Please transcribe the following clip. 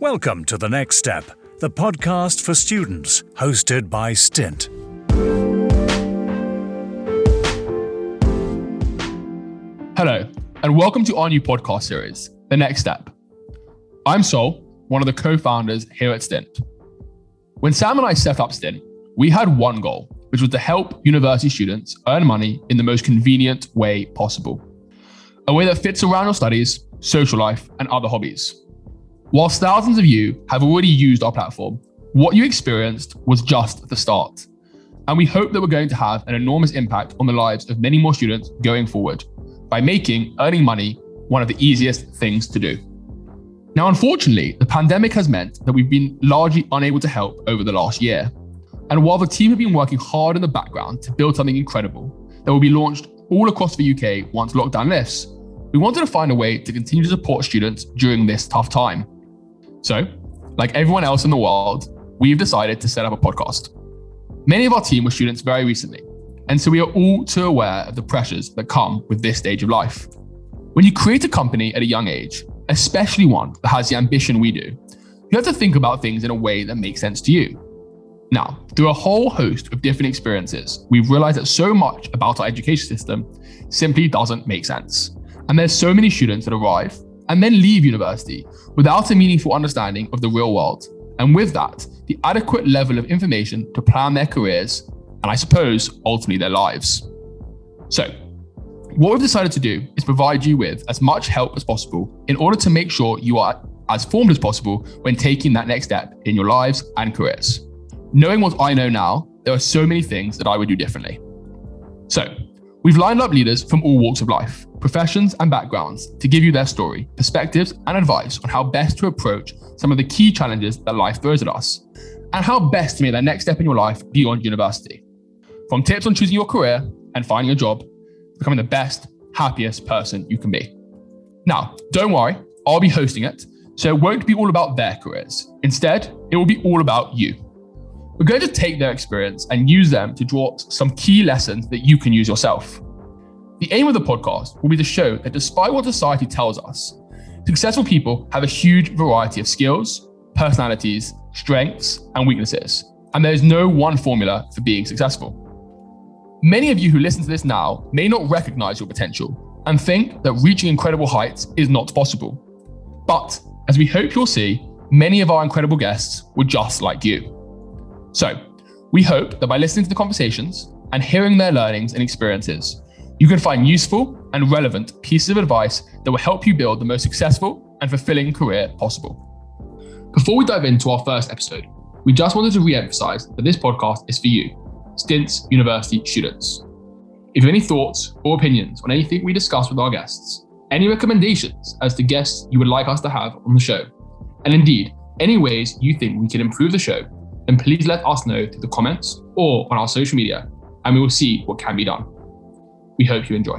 Welcome to The Next Step, the podcast for students, hosted by Stint. Hello, and welcome to our new podcast series, The Next Step. I'm Sol, one of the co founders here at Stint. When Sam and I set up Stint, we had one goal, which was to help university students earn money in the most convenient way possible. A way that fits around your studies, social life, and other hobbies. Whilst thousands of you have already used our platform, what you experienced was just the start. And we hope that we're going to have an enormous impact on the lives of many more students going forward by making earning money one of the easiest things to do. Now, unfortunately, the pandemic has meant that we've been largely unable to help over the last year. And while the team have been working hard in the background to build something incredible that will be launched all across the UK once lockdown lifts, we wanted to find a way to continue to support students during this tough time. So, like everyone else in the world, we've decided to set up a podcast. Many of our team were students very recently, and so we are all too aware of the pressures that come with this stage of life. When you create a company at a young age, especially one that has the ambition we do, you have to think about things in a way that makes sense to you. Now, through a whole host of different experiences, we've realized that so much about our education system simply doesn't make sense. And there's so many students that arrive and then leave university without a meaningful understanding of the real world. And with that, the adequate level of information to plan their careers and I suppose ultimately their lives. So, what we've decided to do is provide you with as much help as possible in order to make sure you are as formed as possible when taking that next step in your lives and careers. Knowing what I know now, there are so many things that I would do differently. So, we've lined up leaders from all walks of life, professions, and backgrounds to give you their story, perspectives, and advice on how best to approach some of the key challenges that life throws at us, and how best to make that next step in your life beyond university. From tips on choosing your career and finding a job, becoming the best, happiest person you can be. Now, don't worry, I'll be hosting it, so it won't be all about their careers. Instead, it will be all about you. We're going to take their experience and use them to draw some key lessons that you can use yourself. The aim of the podcast will be to show that despite what society tells us, successful people have a huge variety of skills, personalities, strengths, and weaknesses, and there is no one formula for being successful. Many of you who listen to this now may not recognize your potential and think that reaching incredible heights is not possible. But as we hope you'll see, many of our incredible guests were just like you. So, we hope that by listening to the conversations and hearing their learnings and experiences, you can find useful and relevant pieces of advice that will help you build the most successful and fulfilling career possible. Before we dive into our first episode, we just wanted to re emphasize that this podcast is for you Stints University students. If you have any thoughts or opinions on anything we discuss with our guests, any recommendations as to guests you would like us to have on the show, and indeed, any ways you think we can improve the show, then please let us know through the comments or on our social media, and we will see what can be done. We hope you enjoy.